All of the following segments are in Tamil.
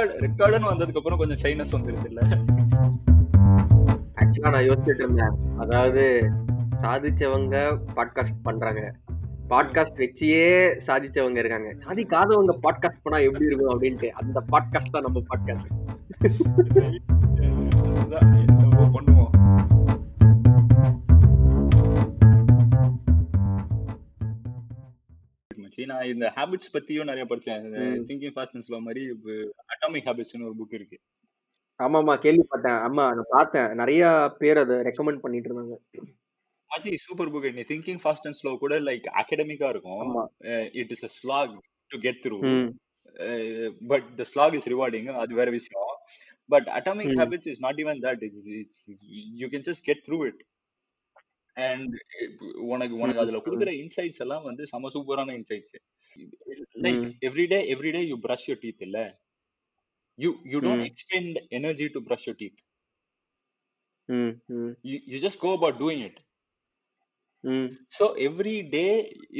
ரெக்கார்ட் ரெக்கார்டுன்னு வந்ததுக்கு அப்புறம் கொஞ்சம் சைனஸ் வந்துருது இல்ல ஆக்சுவலா நான் யோசிச்சுட்டு இருந்தேன் அதாவது சாதிச்சவங்க பாட்காஸ்ட் பண்றாங்க. பாட்காஸ்ட் வச்சியே சாதிச்சவங்க இருக்காங்க. சாதிக்காதவங்க பாட்காஸ்ட் பண்ணா எப்படி இருக்கும் அப்படின்ட்டு அந்த பாட்காஸ்ட் தான் நம்ம பாட்காஸ்ட் மச்சி, நான் இந்த ஹாபிட்ஸ் பத்தியும் நிறைய படிச்சேன். திங்கிங் ஃபாஸ்ட் அண்ட் ஸ்லோ மாதிரி அட்டாமிக் ஹாபிட்ஸ்னு ஒரு புக் இருக்கு. ஆமாமா கேள்விப்பட்டேன். ஆமா நான் பார்த்தேன். நிறைய பேர் அதை ரெக்கமெண்ட் பண்ணிட்டு இருந்தாங்க. மச்சி சூப்பர் புக் நீ திங்கிங் ஃபாஸ்ட் அண்ட் ஸ்லோ கூட லைக் அகடமிக்கா இருக்கும். It is a slog to get through but the slog is rewarding அது வேற விஷயம். But atomic habits is not even that it's it's you can just get through it and உனக்கு உனக்கு ம் அதுல ம் கொடுக்குற இன்சைட்ஸ் எல்லாம் வந்து செம சூப்பரான insights like hmm everyday everyday you brush your teeth இல்ல you you don't hmm expend energy to brush your teeth hmm hmm you, you just go about doing it ம் so every day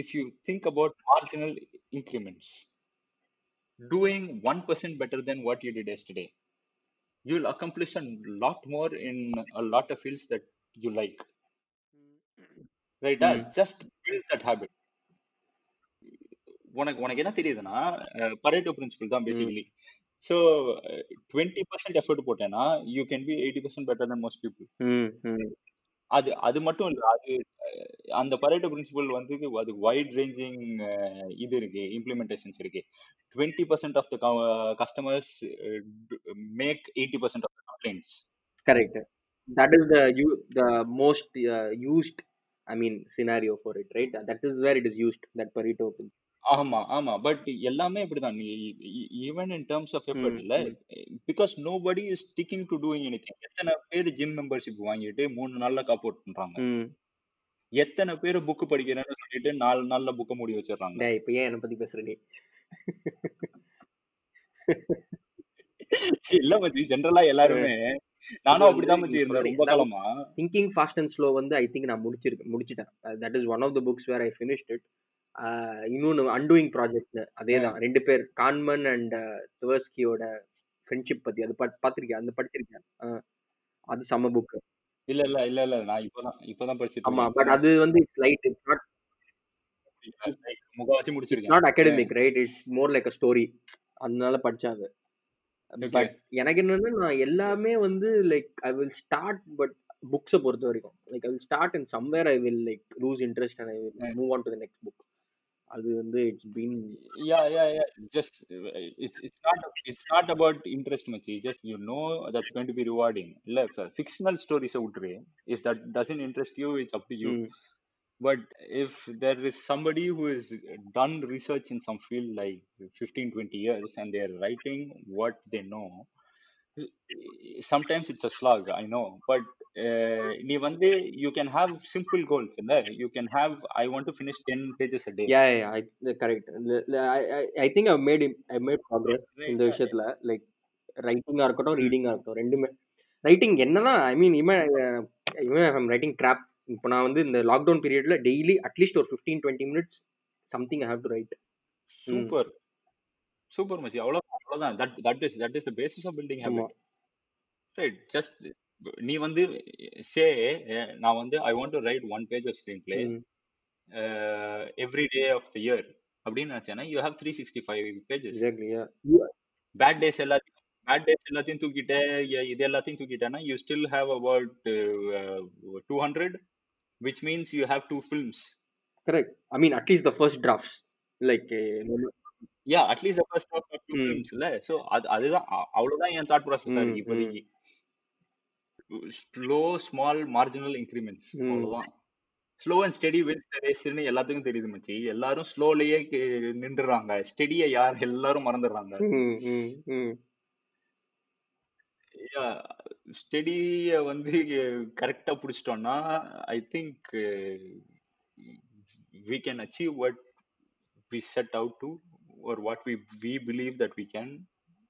if you think about marginal increments doing 1% better than what you did yesterday you'll accomplish a lot more in a lot of fields that ம். just build that habit. உனக்கு உனக்கு என்ன தெரியுதுன்னா பரேட்டோ பிரின்சிபல் தான் basically so twenty percent effort போட்டேன்னா you can be eighty percent better than most people அது அது மட்டும் இல்ல அது அந்த பரேட்டோ பிரின்சிபல் வந்து அது வைட் ரேஞ்சிங் இது இருக்கு இம்ப்ளிமெண்டேஷன்ஸ் இருக்கு. Twenty percent of the customers make eighty percent of the complaints correct. That is the you the most uh, i mean scenario for it right? That is where it is used that pareto principle. ஆமா ஆமா. பட் எல்லாமே இப்படிதான். Even in terms of effort இல்ல because nobody is sticking to doing any எத்தனை பேர் ஜிம் மெம்பர்ஷிப் வாங்கிட்டு மூணு நாள்ல காப்போட் பண்றாங்க எத்தனை பேர் புக் படிக்கிறேன்னு சொல்லிட்டு நாலு நாள்ல புக்க மூடி வச்சிடுறாங்க? இப்ப ஏன் என்ன பத்தி பேசுற நீ? இல்ல மச்சி ஜென்ரலா எல்லாருமே நானும் அப்படிதான் இருந்தேன். ரொம்ப காலமா? திங்கிங் ஃபாஸ்ட் அண்ட் ஸ்லோ வந்து ஐ திங்க் நான் முடிச்சிருக்கேன் முடிச்சிட்டேன். That is one of the books where I finished it இன்னொன்னு அன்டூயிங் ப்ராஜெக்ட் அதே தான். ரெண்டு பேர் கான்மன் அண்ட் துவர்ஸ்கியோட ஃப்ரெண்ட்ஷிப் பத்தி அது பா- பாத்திருக்கேன் அந்த படிச்சிருக்கேன் அது செம்ம புக் இல்ல இல்ல இல்ல இல்ல நான் இப்பதான் இப்பதான் படிச்சிட்டு ஆமா பட் அது வந்து it's light it's not it's முடிச்சிருக்கேன். Not academic right it's more like a story அதனால படிச்சாங்க ஓகே பட் எனக்கு என்னன்னா நான் எல்லாமே வந்து like I will start but புக்ஸை பொறுத்த வரைக்கும் like I will start and somewhere I will like lose interest and I will move on to the next book அது வந்து it's been yeah yeah yeah just uh, it's it's not it's not about interest much just you know that's going to be rewarding இல்ல fictional stories விட்டுரு if that doesn't interest you it's up to you but if there is somebody who has done research in some field like 15 20 years and they are writing what they know sometimes it's a slog i know but uh, நீ வந்து you can have simple goals இல்ல you can have i want to finish 10 pages a day yeah yeah correct I think I made I made progress right இந்த விஷயத்துல லைக் ரைட்டிங்கா இருக்கட்டும் ரீடிங்கா இருக்கட்டும் ரெண்டுமே ரைட்டிங் என்னதான் ஐ மீன் இவன் இவன் ரைட்டிங் கிராப் இப்போ நான் வந்து இந்த லாக்டவுன் பீரியட்ல டெய்லி அட்லீஸ்ட் ஒரு fifteen twenty minutes something I have to write super. Super மச்சி அவ்வளோ அவ்வளோதான். That that is that is the basis of building habit right just நீ வந்து சே நான் வந்து I want to write one page of screenplay every day of the year அப்படின்னு நினைச்சேன்னா you have three sixty five pages bad days எல்லாத்தையும் பேட் டேஸ் எல்லாத்தையும் தூக்கிட்டு ய- இது எல்லாத்தையும் தூக்கிட்டேன்னா you still have about two hundred which means you have two films correct I mean at least the first drafts like yeah at least first of two hmm films இல்ல ஸோ அது அதுதான் அ- அவ்வளவுதான் என் தாட் ப்ராசஸா இருக்கு இப்போதைக்கு. ஸ்லோ ஸ்மால் மார்ஜினல் இன்க்ரிமெண்ட்ஸ் ம் அவ்வளவுதான். ஸ்லோ அண்ட் ஸ்டெடி வின்ஸ் ரேஸ்னு எல்லாத்துக்கும் தெரியுது மச்சி. எல்லாரும் ஸ்லோலயே நின்றுறாங்க. ஸ்டெடியை யார்? எல்லாரும் மறந்துடுறாங்க. ம் ம் ம் ஸ்டெடிய வந்து கரெக்டா புடிச்சிட்டோம்னா I think we can achieve what we set out to or what we we believe that we can.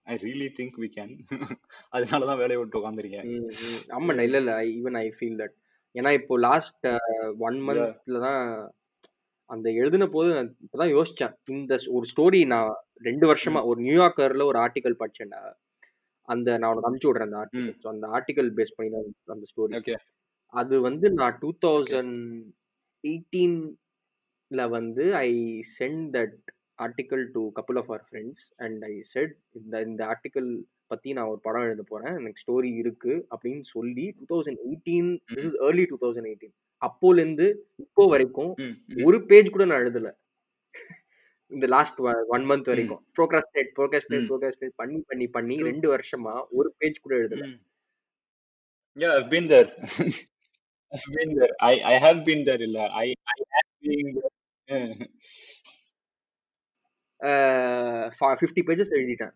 I really think we can. அதனால தான் வேலையை விட்டு உட்காந்துருக்கேன் ம், ம். ஆமாண்டா இல்ல இல்ல. ஈவன் ஐ ஃபீல் தட் ஏன்னா இப்போ லாஸ்ட் ஒன். மந்த்ல தான் அந்த எழுதின போது நான் இப்பதான் யோசிச்சேன். இந்த ஒரு ஸ்டோரி நான் ரெண்டு வருஷமா ஒரு நியூயார்க்கர்ல ஒரு ஆர்டிகல் படிச்சேன்டா அந்த நான் உனக்கு அனுப்பிச்சு விடுறேன் அந்த ஆர்டிகல் ஸோ அந்த ஆர்டிகல் பேஸ் பண்ணி தான் அந்த ஸ்டோரி ஓகே அது வந்து நான் டூ தௌசண்ட் எயிட்டீன்ல வந்து I sent that article to couple of our friends and I said இந்த இந்த ஆர்டிக்கல் பத்தி நான் ஒரு படம் எழுத போறேன். எனக்கு ஸ்டோரி இருக்கு அப்படின்னு சொல்லி two thousand eighteen this is early two thousand eighteen அப்போல இருந்து இப்போ வரைக்கும். ஒரு பேஜ் கூட நான் எழுதல. இந்த லாஸ்ட் ஒன் மந்த் வரைக்கும் ப்ரோக்ராஸ்டேட் ப்ரோக்ராஸ்டேட். ப்ரோக்ராஸ்டேட் பண்ணி பண்ணி பண்ணி. ரெண்டு வருஷமா ஒரு பேஜ் கூட எழுதல. Yeah, I've been there. I've been there. I I have been there. இல்ல I I have been there. Fifty pages எழுதிட்டேன்.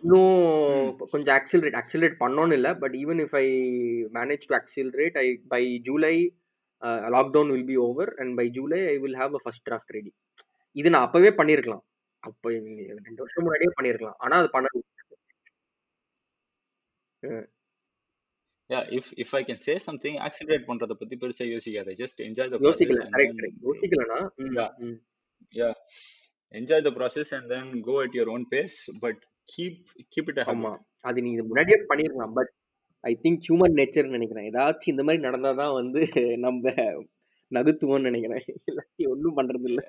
இன்னும். கொஞ்சம் ஆக்சிலரேட் ஆக்சிலரேட் பண்ணோன்னு இல்லை but even if I manage to accelerate I by July lockdown will be over and by July I will have a first draft ready இது நான் அப்பவே பண்ணியிருக்கலாம் அப்போ ரெண்டு வருஷம் முன்னாடியே பண்ணியிருக்கலாம் ஆனா அது பண்ண Yeah, if if I can say something, accelerate பண்றத பத்தி பெருசா யோசிக்காத. யோசிக்கல. கரெக்ட் யோசிக்கலனா? ம், yeah, ம். yeah. Enjoy the process and then go at your own pace, but keep keep it a ஆமா. அது நீ இது முன்னாடியே பண்ணிருக்கலாம் but I think human nature நினைக்கிறேன் ஏதாச்சும் இந்த மாதிரி நடந்தாதான் வந்து நம்ம நகுத்துவோம்னு நினைக்கிறேன் இல்லாட்டி ஒன்றும் பண்றது இல்ல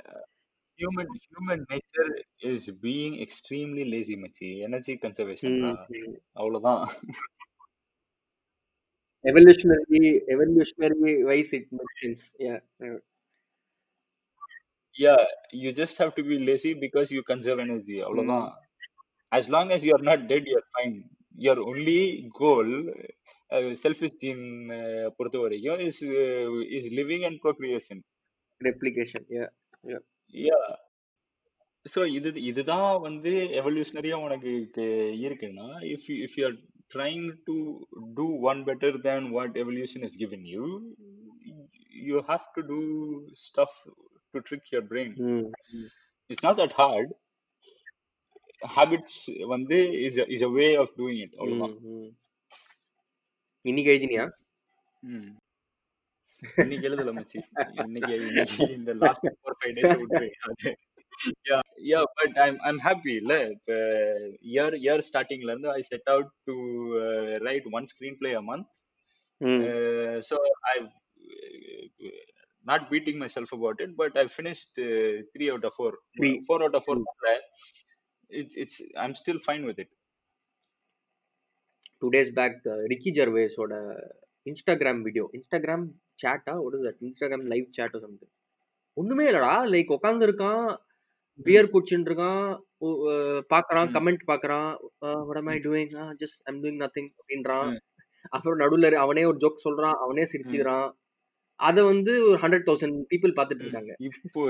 Human human nature is being extremely lazy, மச்சி. Energy conservation டா. அவ்வளவுதான். Evolutionary evolutionary wise it make sense Yeah, you just have to be lazy because you conserve energy. அவ்வளவுதான். As long as you are not dead, you are fine. Your only goal, uh, selfish gene uh, பொறுத்த வரைக்கும் is uh, is living and procreation. Replication Yeah. So இது இதுதான் வந்து எவல்யூஷனரியா உனக்கு கு- இருக்குன்னா if you if you are trying to do one better than what evolution has given you, you have to do stuff to trick your brain. It's not that Habits வந்து is a, is a way of doing it. அவ்வளவுதான். இன்னைக்கு எழுதினியா. இன்னைக்கு எழுதல மச்சி. இன்னைக்கு இந்த லாஸ்ட் ஃபோர் ஃபைவ் டேஸ் விட்டு yeah yeah but I'm I'm happy இல்ல. இப்ப இயர் இயர் ஸ்டார்டிங்ல இருந்து I set out to write one screenplay a month so I not beating myself about it but I finished three out of four Three. Four out of four it's it's I'm still fine with it two days back Ricky ஜர்வேஸோட Instagram video Instagram சேட்டா what is that? Instagram live chat something ஒண்ணுமே இல்லடா. லைக் உட்கார்ந்து இருக்கான் பியர் குடிச்சுட்டு இருக்கான் பாக்குறான். கமெண்ட் பாக்குறான். What am i doing? Just I'm doing nothing அப்படின்றான். அப்புறம் நடுவுல அவனே ஒரு ஜோக் சொல்றான் அவனே சிரிச்சுக்கிறான். அத வந்து ஒரு ஹண்ட்ரட் தௌசண்ட் பீப்புள் பாத்துட்டு இருக்காங்க இப்போ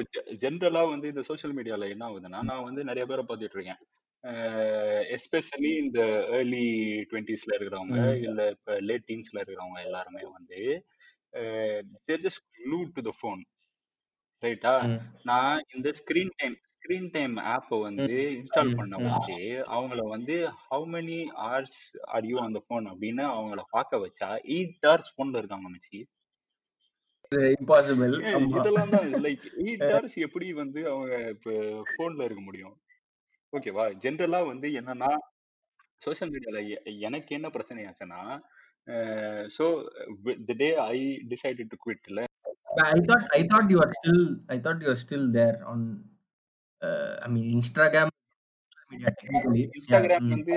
ஜென்ரலா வந்து இந்த சோஷியல் மீடியால என்ன ஆகுதுன்னா நான் வந்து நிறைய பேரை பார்த்துட்டு இருக்கேன் எஸ்பெஷலி இந்த ஏர்லி டுவெண்ட்டிஸ்ல இருக்கிறவங்க. இல்ல இப்ப லேட் டீன்ஸ்ல இருக்கிறவங்க எல்லாருமே வந்து their just glued to the phone ரைட்டா நான் இந்த ஸ்கிரீன் டைம் ஸ்கிரீன் டைம் ஆப்பை வந்து இன்ஸ்டால் பண்ண. வச்சு அவங்கள வந்து how many hours are you on the phone அப்படின்னு அவங்கள பார்க்க வச்சா எயிட் ஹவர்ஸ் போன்ல இருக்காங்க மச்சி இம்பாசிபிள் இதெல்லாம் தான். லைக் எயிட் ஹவர்ஸ் எப்படி வந்து அவங்க இப்போ போன்ல இருக்க முடியும்? ஓகேவா ஜென்ரலா வந்து என்னன்னா சோஷியல் மீடியால எனக்கு என்ன பிரச்சனை ஆச்சுன்னா so the day I decided to quit இல்ல I thought I thought you are still I thought you are still there on uh, I mean Instagram social media technically. Yeah Instagram mm. வந்து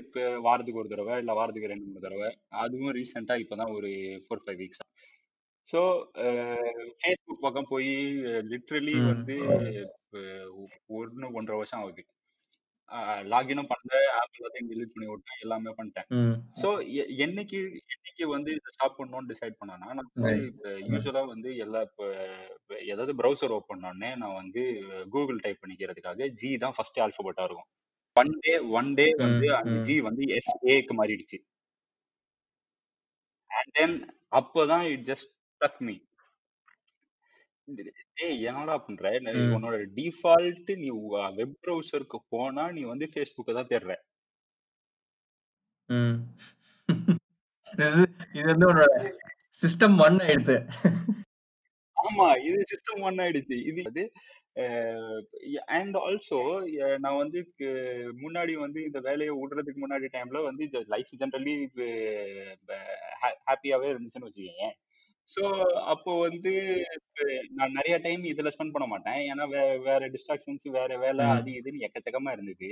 இப்போ வாரத்துக்கு ஒரு தடவை இல்லை வாரத்துக்கு ரெண்டு மூணு தடவை. அதுவும் ரீசெண்டாக இப்போ தான் ஒரு four five weeks so Facebook பக்கம் போய் லிட்ரலி. வந்து ஒன்று ஒன்றரை வருஷம் ஆகுது லாகினும் பண்ணல ஆப் எல்லாத்தையும் delete பண்ணி விட்டேன் எல்லாமே பண்ணிட்டேன். ஸோ என்னைக்கு என்னைக்கு வந்து இதை ஸ்டாப் பண்ணணும்னு டிசைட் பண்ணேன்னா நான் வந்து யூஸ்வலா வந்து எல்லா இப்போ ஏதாவது ப்ரௌசர் ஓப்பன் பண்ணோடனே நான் வந்து கூகுள் டைப் பண்ணிக்கிறதுக்காக ஜி தான் ஃபர்ஸ்ட் ஆல்பபெட்டா இருக்கும் ஒன் டே ஒன் டே வந்து அந்த. ஜி வந்து எஃப்ஏக்கு மாறிடுச்சு அண்ட் தென் அப்போதான் இட் ஜஸ்ட் டக் மீ ஏய் என்னடா பண்ற? நீ ம். உன்னோட டிஃபால்ட் நீ வெப் ப்ரௌசருக்கு போனா நீ வந்து ஃபேஸ்புக்கை தான் தேடுற. ம். இது வந்து உன்னோட சிஸ்டம் ஒன் ஆயிடுது. ஆமா இது சிஸ்டம் ஒன் ஆயிடுச்சு. இது அது அண்ட் ஆல்சோ நான் வந்து கு- முன்னாடி வந்து இந்த வேலையை விடுறதுக்கு முன்னாடி டைம்ல வந்து லைஃப் ஜென்ரலி ஹாப்பியாவே இருந்துச்சுன்னு வச்சுக்கோங்க ஸோ அப்போ வந்து நான் நிறைய டைம் இதுல ஸ்பெண்ட் பண்ண மாட்டேன். ஏன்னா வே வேற டிஸ்ட்ராக்ஷன்ஸ் வேற வேலை ம், அது இதுன்னு எக்கச்சக்கமா இருந்தது.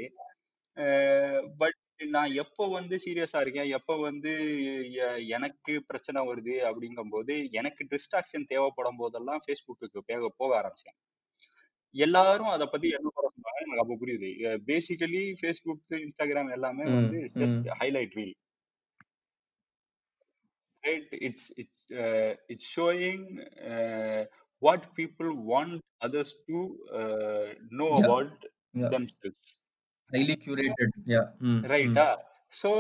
பட் நான் எப்போ வந்து சீரியஸா இருக்கேன் எப்போ வந்து எ- எனக்கு பிரச்சனை வருது அப்படிங்கும்போது எனக்கு டிஸ்ட்ராக்ஷன் தேவைப்படும் போதெல்லாம் ஃபேஸ்புக்கு போக போக ஆரம்பிச்சேன். எல்லாரும் அதை பத்தி என்ன குறை சொன்னாங்க எனக்கு அப்போ புரியுது. பேசிக்கலி ஃபேஸ்புக் இன்ஸ்டாகிராம் எல்லாமே ம், வந்து ம். Just highlight reel right it's it's uh, it's showing uh, what people want others to uh, know Yeah, about yeah. themselves Highly curated. Yeah. Mm, right mm. ah so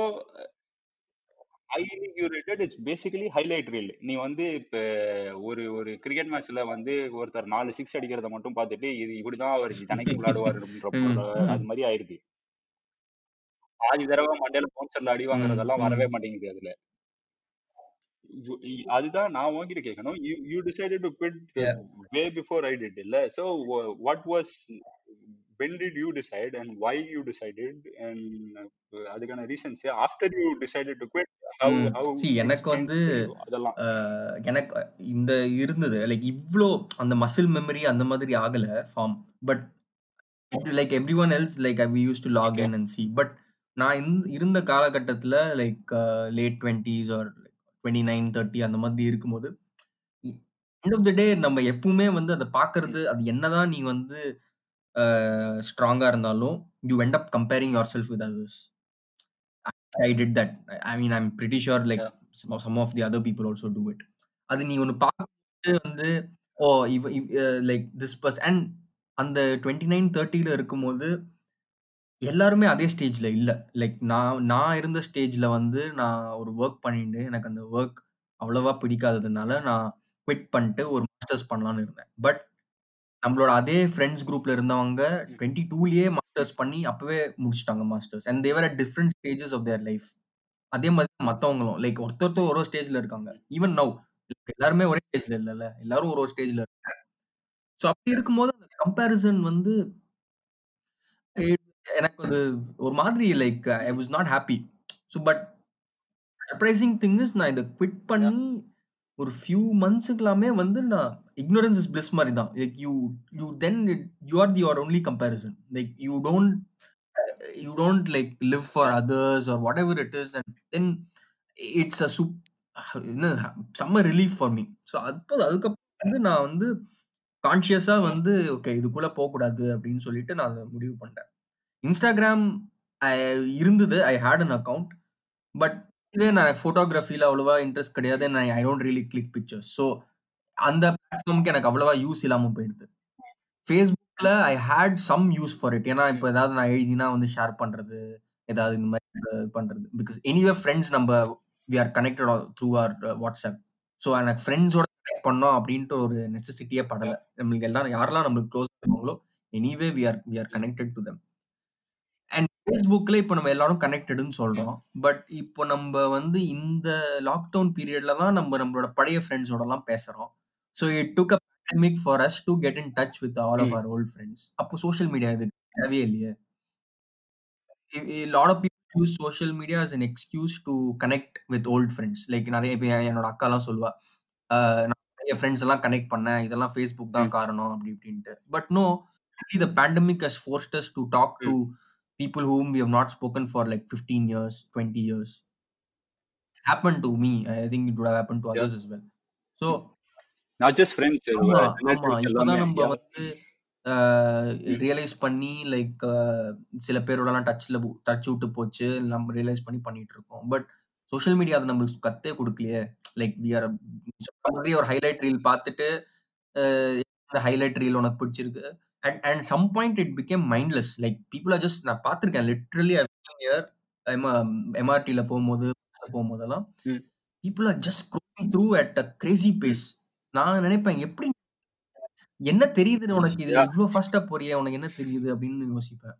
highly curated it's basically highlight reel நீ வந்து இப்ப ஒரு ஒரு கிரிக்கெட் மேட்ச்ல வந்து ஒருத்தர் நாலு சிக்ஸ் அடிக்கிறத மட்டும் பார்த்துட்டு இது இப்படிதான் அவர் தினைக்கும் விளையாடுவார் அப்படின்ற. அது மாதிரி ஆயிடுது பாதி தடவை மண்டையில பவுன்சர்ல அடி வாங்குறதெல்லாம். வரவே மாட்டேங்குது அதுல அதுதான் நான் உன்கிட்ட கேட்கணும். You you decided to quit. Way before I did இல்ல? So what was when did you decide and why you decided and அதுக்கான reasons after you decided to quit எனக்கு வந்து எனக்கு இந்த இருந்தது லைக் இவ்ளோ அந்த மசில் மெமரி அந்த மாதிரி ஆகல form but like every one else like we use to log in and see but நான் இருந்த காலகட்டத்தில் like late twenties or twenty nine thirty அந்த மாதிரி இருக்கும்போது எண்ட் ஆஃப் த டே நம்ம எப்பவுமே வந்து அதை பார்க்கறது அது என்னதான் நீ வந்து ஸ்ட்ராங்கா இருந்தாலும் you end up comparing yourself with others. I did that. I mean I'm pretty sure like some of, some of the other people also do it. அது நீ ஒன்று பார்க்கும்போது வந்து ஓ இவ லைக் திஸ் பர்ஸ் அண்ட் அந்த டுவெண்ட்டி நைன் தேர்ட்டியில் இருக்கும்போது எல்லாருமே அதே ஸ்டேஜில் இல்லை. லைக் நான் நான் இருந்த ஸ்டேஜில் வந்து நான் ஒரு ஒர்க் பண்ணிட்டு எனக்கு அந்த ஒர்க் அவ்வளோவா பிடிக்காததுனால நான் குவிட் பண்ணிட்டு ஒரு மாஸ்டர்ஸ் பண்ணலான்னு இருந்தேன். பட் நம்மளோட அதே ஃப்ரெண்ட்ஸ் குரூப்ல இருந்தவங்க டுவெண்ட்டி டூலயே மாஸ்டர்ஸ் பண்ணி அப்பவே முடிச்சிட்டாங்க masters and they were at different stages of their life அதே மாதிரி மற்றவங்களும் லைக் ஒருத்தர் ஒரு ஸ்டேஜ்ல இருக்காங்க. ஈவன் நவ் எல்லாருமே ஒரே ஸ்டேஜ்ல இல்லைல்ல. எல்லாரும் ஒரு ஒரு ஸ்டேஜ்ல இருக்காங்க. ஸோ அப்படி இருக்கும்போது அந்த கம்பேரிசன் வந்து எனக்கு அது ஒரு மாதிரி like I was not happy so but surprising thing is நான் இதை குவிட் பண்ணி ஒரு ஃபியூ மந்த்ஸுக்கெல்லாமே வந்து நான் ignorance இஸ் bliss மாதிரி தான் like you you then you are the your only comparison like you don't you don't like live for others or whatever it is and then it's a soup என்ன செம்ம ரிலீஃப் ஃபார் மீ ஸோ அப்போ அதுக்கப்புறம் வந்து நான் வந்து கான்ஷியஸாக வந்து ஓகே இதுக்குள்ளே போகக்கூடாது அப்படின்னு சொல்லிட்டு நான் அதை முடிவு பண்ணேன் இன்ஸ்டாகிராம் இருந்தது. I hate an account but இதே நான் ஃபோட்டோகிராஃபியில் அவ்வளோவா இன்ட்ரெஸ்ட் கிடையாது. நான் I don't really click pictures so அந்த பிளாட்ஃபார்முக்கு எனக்கு அவ்வளோவா யூஸ் இல்லாமல் போயிடுது. ஃபேஸ்புக்கில் I hate some use for it ஏன்னா இப்போ ஏதாவது நான் எழுதினா வந்து ஷேர் பண்ணுறது ஏதாவது இந்த மாதிரி பண்றது. பண்ணுறது பிகாஸ் எனிவே ஃப்ரெண்ட்ஸ் நம்ம we are connected through or WhatsApp so எனக்கு ஃப்ரெண்ட்ஸோட கனெக்ட் பண்ணோம் அப்படின்ட்டு ஒரு நெசசிட்டியே படலை. நம்மளுக்கு எல்லாம் யாரெல்லாம் நம்மளுக்கு க்ளோஸ் பண்ணுவாங்களோ anyway we are we are connected to them and ஃபேஸ்புக்கில் இப்போ நம்ம எல்லாரும் கனெக்டடுன்னு சொல்கிறோம் பட் இப்போ நம்ம வந்து இந்த லாக்டவுன் பீரியட்ல தான் நம்ம நம்மளோட பழைய ஃப்ரெண்ட்ஸோடலாம் பேசுகிறோம் so it took a pandemic for us to get in touch with all of our old friends அப்போ சோஷியல் மீடியா இது தேவையே இல்லையே. Lot of people use social media as an excuse to connect with old friends. Like நிறைய இப்போ என்னோட அக்காலாம் சொல்லுவா "ஆஹ் நான் நிறைய ஃப்ரெண்ட்ஸ் எல்லாம் கனெக்ட் பண்ணேன். இதெல்லாம் ஃபேஸ்புக் தான் காரணம். அப்படி இப்படின்ட்டு. But no the pandemic has forced us to talk to people whom we have not spoken for like 15 years 20 years. Happened to me. I think it would have happened to others as well. So ஆமா ரிலேட்டிவ்ஸ் இப்பதான் எல்லாமே நம்ம வந்து ரியலைஸ் பண்ணி லைக் சில பேரோடலாம் டச்ல டச் விட்டு போச்சு. நம்ம ரியலைஸ் பண்ணி பண்ணிட்டு இருக்கோம். பட் சோஷியல் மீடியா அதை நம்மளுக்கு கத்தே கொடுக்கலையே. லைக் வி ஆர் மாதிரி ஒரு ஹைலைட் ரீல் பார்த்துட்டு ஹைலைட் ரீல் உனக்கு பிடிச்சிருக்கு? And and some point it became mindless like people are just நான் பார்த்துருக்கேன் லிட்ரலி இயர் எம்ஆர்டியில் போகும்போது போகும்போதெல்லாம். People are just growing through at a crazy pace நான் நினைப்பேன் எப்படி என்ன தெரியுது உனக்கு இதுல Yeah. இவ்வளவு ஃபாஸ்டா போறியே உனக்கு என்ன தெரியுது அப்படின்னு யோசிப்பேன்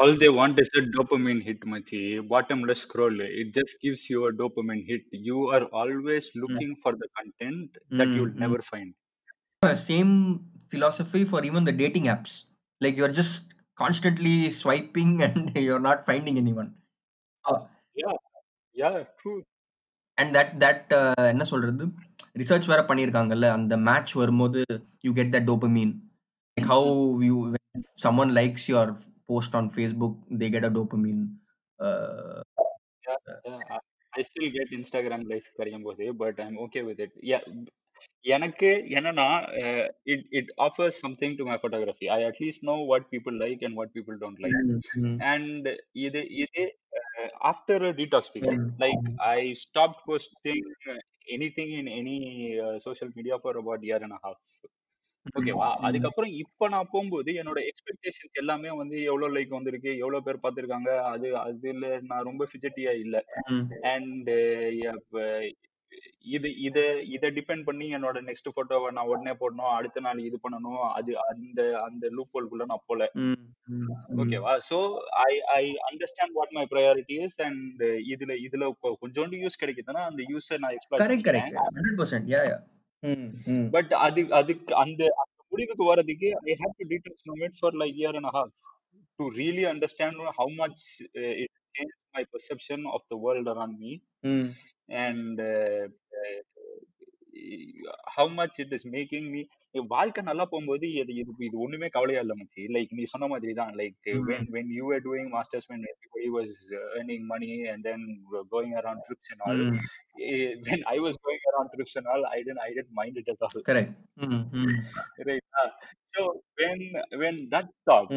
all they want is a dopamine hit machi bottomless scroll it just gives you a dopamine hit you are always Mm. looking for the content that Mm, you'll mm. never find Same philosophy for even the dating apps. Like you're just constantly swiping and you're not finding anyone. Uh, yeah yeah true and that that uh, என்ன சொல்றது ரிசர்ச் வேற பண்ணியிருக்காங்கல்ல அந்த மேட்ச் வரும்போது you get that dopamine like how you someone likes your post on facebook they get a dopamine uh, yeah, yeah. I, I still get instagram likes கிடைக்கும் போது but i'm okay with it yeah எனக்கு என்னன்னா it it offers something to my photography i at least know what people like and what people don't like mm, mm, and இது இது uh, after a detox period mm, like i stopped posting uh, anything in any uh, social media for about year and a half ஓகேவா mm, அதுக்கப்புறம் இப்ப நான் போகும்போது என்னோட எக்ஸ்பெக்டேஷன்ஸ் எல்லாமே வந்து எவ்வளவு லைக் வந்திருக்கு எவ்வளவு பேர் பார்த்திருக்காங்க அது அதுல நான் ரொம்ப ஃபிஜிட்டியா இல்ல mm, அண்ட் இது இத இத டிபெண்ட் பண்ணி என்னோட நெக்ஸ்ட் போட்டோவை நான் உடனே போடணும். அடுத்த நாள் இது பண்ணணும். அது அந்த அந்த லூப் ஹோல்குள்ள நான் போல. ஓகேவா so I I understand what my priority is and இதுல இதுல கொஞ்சோண்டு யூஸ் கிடைக்குதுன்னா அந்த யூஸை நான் எக்ஸ்ப்ளாய்ட் correct correct. பண்ணிக்கிறேன். 100% yeah yeah. mm, பட் அது அதுக்கு அந்த அந்த முடிவுக்கு வரதுக்கு I have to details it for like year and half to really understand how much it change my perception of the world around me. And how much it is making me வாழ்க்கை நல்லா போகும்போது இது இது இது ஒண்ணுமே கவலையா இல்ல மச்சி லைக் நீ சொன்ன மாதிரி தான் like mm, when when you were doing masters when everybody was uh, earning money and then were going around trips and all mm. eh, when i was going around trips and all i didn't i didn't mind it at all correct mm, mm, right Ah, so when when that stopped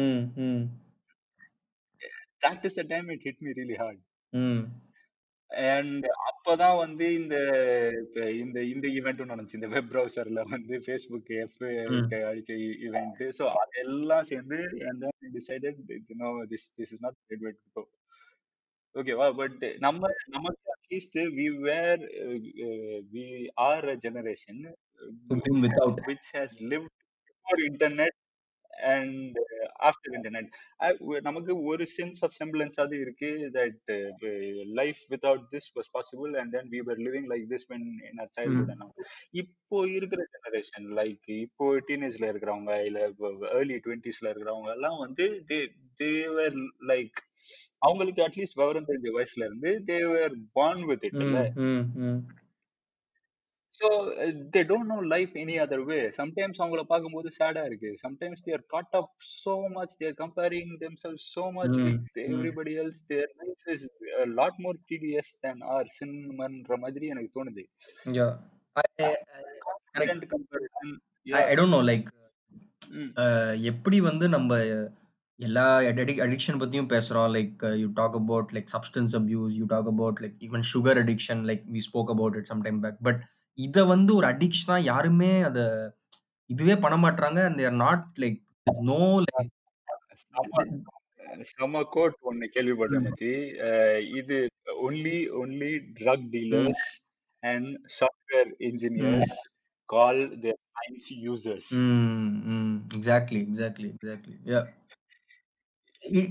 mm, and அப்பதான் வந்து இந்த இப்ப இந்த இந்த ஈவெண்ட் நடந்துச்சு இந்த வெப் ப்ரௌசர்ல வந்து ஃபேஸ்புக் எஃப் அடிச்ச ஈவெண்ட் ஸோ அதெல்லாம் சேர்ந்து and then I decided you know this this is not the right way to go. ஓகேவா பட் நம்ம நமக்கு at least we were we are a generation been without. which has internet. I- w- நமக்கு ஒரு சென்ஸ் ஆஃப் செம்பிளன்ஸ் அது இருக்கு that life without this was possible and then we were living like this when in mm, childhood and இப்போ இருக்கிற ஜெனரேஷன் லைக் இப்போ டீனேஜ்ல இருக்கிறவங்க இல்ல ஏர்லி டுவெண்ட்டிஸ்ல இருக்கிறவங்க எல்லாம் வந்து தே தேவர் லைக் அவங்களுக்கு அட்லீஸ்ட் விவரம் தெரிஞ்ச வயசுல இருந்து தேவர் பார்ன் வித் இட் இல்ல mm, mm, mm. So they don't know life any other way sometimes அவங்கள பார்க்கும்போது சேடா இருக்கு. Sometimes they're caught up so much they're comparing themselves so much with. Everybody else their life is lot more DTS than or சின்மன்ற மாதிரி எனக்கு தோணுது. Uh, எப்படி வந்து நம்ம எல்லா அடிக்ஷன் பத்தியும் பேசுறோம்? Like you talk about like substance abuse you talk about like even sugar addiction like we spoke about it some time back but இதை வந்து ஒரு அடிக்ஷனா யாருமே அதை இதுவே பண்ண மாட்டாங்க and they're not like no like செம செம கோட் ஒன்னு கேள்விப்பட்டேன் மச்சி. இது only only drug dealers and software engineers call their times users exactly exactly exactly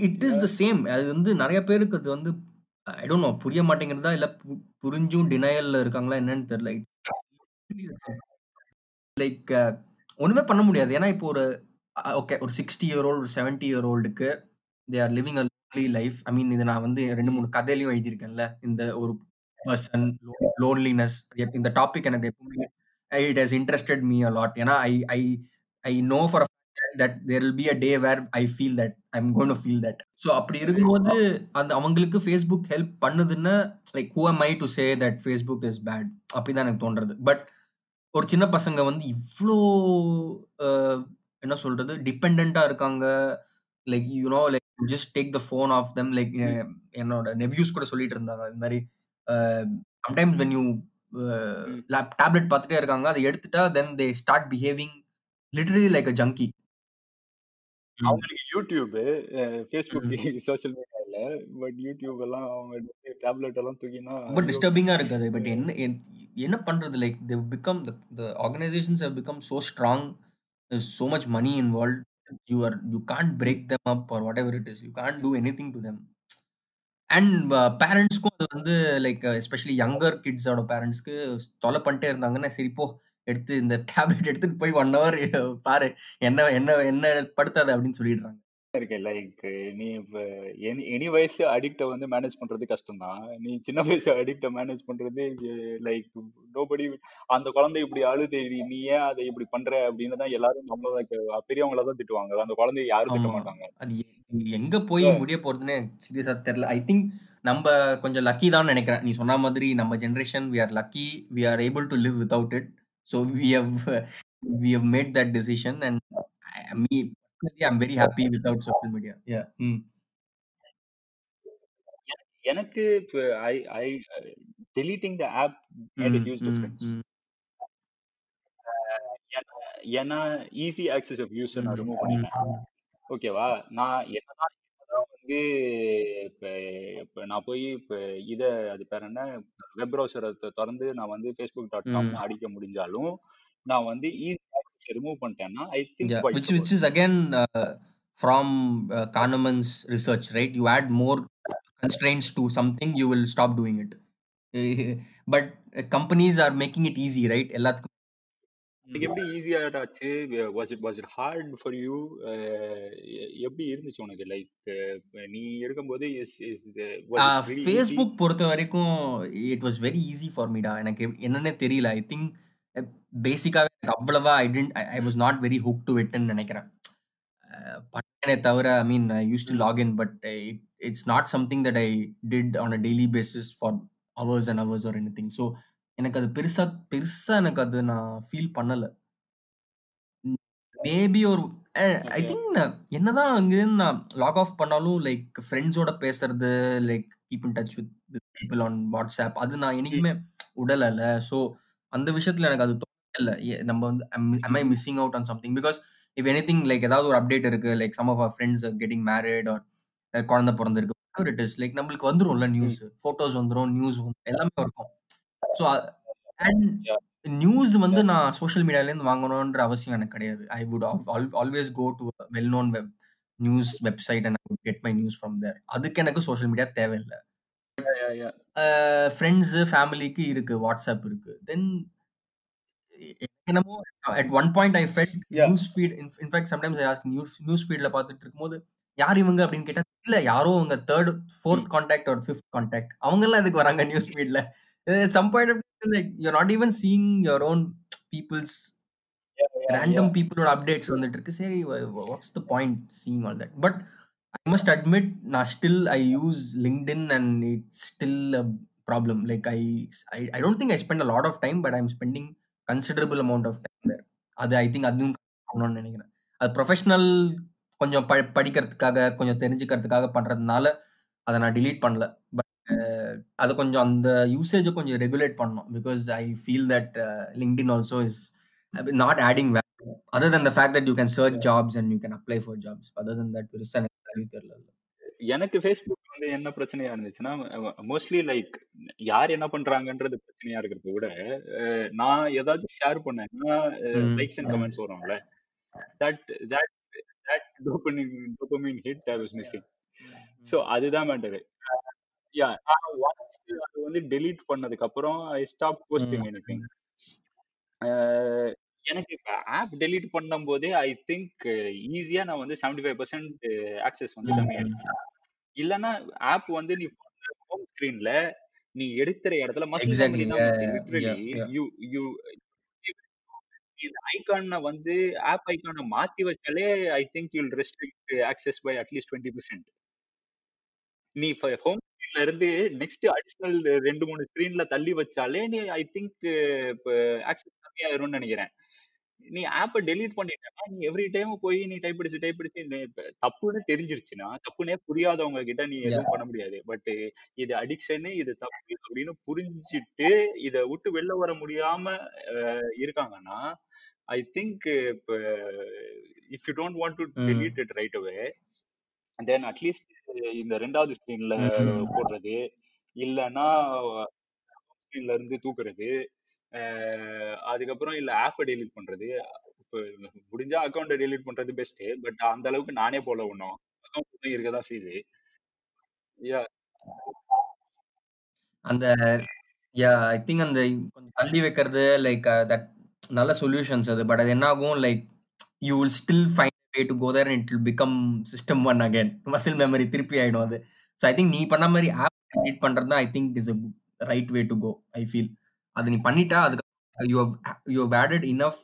it is the same அது வந்து நிறைய பேருக்கு அது வந்து ஐ டோன்ட் நோ புரிய மாட்டேங்கிறதா இல்ல பு- புரிஞ்சும் டினையல்ல இருக்காங்களா என்னன்னு தெரியல. லைக் uh, ஒண்ணுமே பண்ண முடியாது. ஏன்னா இப்போ ஒரு ஓகே ஒரு சிக்ஸ்டி இயர் ஓல்டு ஒரு seventy year ஓல்டுக்கு they are living a lonely life I mean இது நான் வந்து ரெண்டு மூணு கதையிலையும் எழுதியிருக்கேன்ல. இந்த ஒரு பர்சன் லோன்லினஸ் இந்த டாபிக் எனக்கு எப்பவுமே it has interested me a lot ஏன்னா I I I know for that there will be a day where I feel that I am gonna feel that so அப்படி இருக்கும்போது அந்த அவங்களுக்கு ஃபேஸ்புக் ஹெல்ப் பண்ணுதுன்னா like who am I to say that Facebook is bad அப்படிதான் எனக்கு தோன்றது. பட் ஒரு சின்ன பசங்க வந்து இவ்வளோ என்ன சொல்றது டிபெண்டா இருக்காங்க. Like you know like just take the phone off them like என்னோட நெவ்யூஸ் கூட சொல்லிட்டு இருந்தாங்க இந்த மாதிரி சம்டைம்ஸ் வென் யூ டேப்லெட் பார்த்துட்டே இருக்காங்க அதை எடுத்துட்டா then they start behaving literally like a junkie அவங்களுக்கு யூடியூப் ஃபேஸ்புக் சோஷியல் மீடியால பட் யூடியூப் எல்லாம் அவங்க டேப்லெட் எல்லாம் தூக்கினா ரொம்ப டிஸ்டர்பிங்கா இருக்காது. பட் என்ன என்- என்ன பண்றது? Like they become the organizations have become so strong so much money involve you are you can't break them up or whatever it is. You can't do anything to them. And பேரண்ட்ஸ்க்கும் அது வந்து லைக் எஸ்பெஷலி யங்கர் கிட்ஸோட பேரண்ட்ஸ்க்கு தொலை பண்ணிட்டே இருந்தாங்கன்னா சரி போ எடுத்து இந்த டேப்லெட் எடுத்துட்டு போய் ஒன் ஹவர் பாரு என்ன என்ன என்ன படுத்தாத அப்படின்னு சொல்லிடுறாங்க. இருக்கு லைக் நீ இப்ப எனி எனி வயசு அடிக்ட வந்து மேனேஜ் பண்றது கஷ்டம் தான் நீ சின்ன வயசு அடிக்ட மேனேஜ் பண்றது லைக் நோபடி அந்த குழந்தை இப்படி அழுது நீ- ஏன் அதை இப்படி பண்ற அப்படின்னு தான் எல்லாரும் நம்மள பெரியவங்கள தான் திட்டுவாங்க. அந்த குழந்தைய யாரும் திட்ட மாட்டாங்க. அது எங்க போய் முடிய போறதுன்னு சீரியஸா தெரியல. ஐ திங்க் நம்ம கொஞ்சம் லக்கி தான் நினைக்கிறேன். நீ சொன்ன மாதிரி நம்ம generation we are lucky we are able to live without it so we have we have made that decision and me I am very happy without social media yeah hmm எனக்கு I I deleting the app made huge difference ஏன்னா ஈஸி ஆக்சஸ் ஆஃப் யூஸ் நான் ரிமூவ் ம் பண்ணிட்டேன். ம் ஓகேவா நான் என்னதான் வந்து இப்ப நான் போய் இப்ப இத அது பேர் என்ன? வெப் ப்ரௌசரை திறந்து நான் வந்து ஃபேஸ்புக் டாட் ம் காம்னு அடிக்க முடிஞ்சாலும் நான் வந்து ஈஸி ஆக்சஸ் ரிமூவ் பண்ணிட்டேன்னா I think again uh, from uh, Kahneman's research, right? You add more constraints to something, you will stop doing it. but uh, companies are making it easy, right? எல்லாத்துக்கும் எனக்கு எப்படி ஈஸியா ஆச்சு was it was it hard for you எப்படி இருந்துச்சு உனக்கு? லைக் நீ is is it easy Facebook பொறுத்த வரைக்கும் it was very easy for மீடா எனக்கு என்னன்னே தெரியல. ஐ திங்க் பேசிக்காவே அவ்வளவா I tend I was not very hook to இட்னு நினைக்கிறேன். பண்ணேனே தவிர I mean I use to login but it's not something that I did on a daily basis for hours and hours or anything so எனக்கு அது பெருசா பெருசா எனக்கு அது நான் ஃபீல் பண்ணல. மேபி ஒரு ஐ ஓகே திங்க் என்னதான் அங்கிருந்து நான் லாக் ஆஃப் பண்ணாலும் லைக் ஃப்ரெண்ட்ஸோட பேசுறது like keep in touch with people on WhatsApp அது நான் என்னைக்குமே உடலல ஸோ அந்த விஷயத்துல எனக்கு அது இல்லை நம்ம வந்து am I missing out on something because if anything like ஏதாவது ஒரு அப்டேட் இருக்கு like some of our friends getting married or குழந்தை பிறந்திருக்கு இட் இஸ் லைக் நம்மளுக்கு வந்துரும்ல நியூஸ் ஃபோட்டோஸ் வந்துரும் நியூஸ் எல்லாமே இருக்கும். ஸோ அண்ட் நியூஸ் வந்து நான் சோஷியல் மீடியாலேருந்து வாங்கணுன்ற அவசியம் எனக்கு கிடையாது. I would always go to well known web news website and I would get my news from there அதுக்கு எனக்கு சோஷியல் மீடியா தேவையில்லை. ஃப்ரெண்ட்ஸு ஃபேமிலிக்கு இருக்கு வாட்ஸ்அப் இருக்கு. தென் என்னமோ at one point I felt. News feed in fact sometimes I ask news news ஃபீட்ல பார்த்துட்டு இருக்கும்போது யார் இவங்க? அப்படின்னு கேட்டா இல்ல யாரோ அவங்க தேர்ட் ஃபோர்த் கான்டாக்ட் ஒரு ஃபிஃப்த் கான்டாக்ட் அவங்க எல்லாம் எதுக்கு வராங்க news ஃபீட்ல some point like you not even seeing your own people's random பீப்புளோட அப்டேட்ஸ் வந்துட்டு இருக்கு சரி what's the point seeing all that but I must admit நான் still I use LinkedIn and it's still a problem like I I don't think I spend a lot of time but I am spending considerable amount of time there அது ஐ திங்க் அதுவும் பண்ணணும்னு நினைக்கிறேன். அது ப்ரொஃபஷனல் கொஞ்சம் ப படிக்கிறதுக்காக கொஞ்சம் தெரிஞ்சுக்கிறதுக்காக பண்றதுனால அதை நான் delete பண்ணல. பட் அது கொஞ்சம் அந்த யூசேஜை கொஞ்சம் ரெகுலேட் பண்ணணும். Because I feel that LinkedIn also is not adding value other than the fact that you can search jobs and you can apply for jobs other than that பெருசாக எனக்கு வேல்யூ தெரியல. எனக்கு ஃபேஸ்புக் வந்து என்ன பிரச்சனையா இருந்துச்சுன்னா மோஸ்ட்லி லைக் யார் என்ன பண்றாங்கன்றது பிரச்சனையா இருக்கிறத விட அஹ், நான் ஏதாச்சும் ஷேர் பண்ணேன்னா லைக்ஸ் அண்ட். கமெண்ட்ஸ் வரும்ல that that that dopamine dopamine hit I was missing so அதுதான் மேட்டரு யா நான் ஒன்ஸ் அது வந்து டெலீட் பண்ணதுக்கு அப்புறம் ஐ ஸ்டாப் போஸ்டிங் எனிதிங். எனக்கு ஆப் டெலீட் பண்ணும் போதே ஐ திங்க் ஈஸியா நான் வந்து செவன்டி ஃபைவ் பர்சன்ட் ஆக்சஸ் வந்து. கம்மியாயிடுச்சு இல்லைன்னா ஆப் வந்து நீ ஹோம் ஸ்கிரீன்ல நீ எடுக்கிற இடத்துல மசில் மெமரி தான் யா யா ஐகானை வந்து ஆப் ஐகானை மாத்தி வச்சாலே I think you'll restrict access by at least twenty percent நீ ஹோம் ஸ்கிரீன்ல இருந்து நெக்ஸ்ட் அடிஷனல் ரெண்டு மூணு ஸ்கிரீன்ல தள்ளி வச்சாலே நீ ஐ திங்க் இப்போ ஆக்சஸ் கம்மியாயிரும்னு நினைக்கிறேன். நீ ஆப்பை டெலீட் பண்ணிட்டேன்னா நீ எவ்ரி டைம் போய் நீ டைப் அடிச்சு டைப் அடிச்சு இப்ப தப்புன்னு தெரிஞ்சிருச்சுன்னா தப்புனே புரியாதவங்க கிட்ட நீ எதுவும் பண்ண முடியாது. பட் இது அடிக்ஷன் இது தப்பு அப்படின்னு புரிஞ்சிட்டு இதை விட்டு வெளில வர முடியாம இருக்காங்கன்னா ஐ திங்க் இப்போ if you don't want to hmm. Delete it right away then at least இந்த ரெண்டாவது ஸ்க்ரீன்ல ம் போடுறது இல்லைன்னா ஸ்க்ரீன்ல இருந்து தூக்குறது அதுக்கப்புறம் இல்ல ஆப்பை டெலீட் பண்றது. முடிஞ்சா அக்கௌண்ட்டை டெலீட் பண்றது பெஸ்ட் பட் அந்த அளவுக்கு நானே போல ஒண்ணும் அக்கௌண்ட் இருக்கதான் செய்யுது. யா அந்த யா ஐ திங்க் அந்த கொஞ்சம் தள்ளி வைக்கிறது லைக் தட் நல்ல சொல்யூஷன்ஸ் அது. பட் அது என்ன ஆகும் like you will still find way to go there it will become system one again muscle memory திருப்பி ஆயிடும் அது. ஸோ ஐ திங்க் நீ பண்ண மாதிரி ஆப் எடிட் பண்றது தான் I think is a right way to go I feel அது நீ பண்ணிட்டா அதுக்கு you have you added enough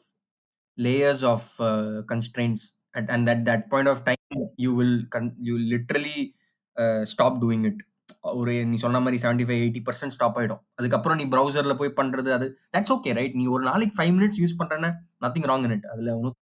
layers of constraints at and that that point of time you will gun you you stop doing it ஒரு நீ சொன்ன மாதிரி seventy five eighty percent stop ஆயிடும். அதுக்கப்புறம் நீ ப்ரௌசர்ல போய் பண்றது அது தட்ஸ் ஓகே ரைட் நீ ஒரு நாளைக்கு ஃபைவ் மினிட்ஸ் யூஸ் பண்ணுறேன்னா நத்திங் ராங் இன் இட் அதுல ஒன்றும்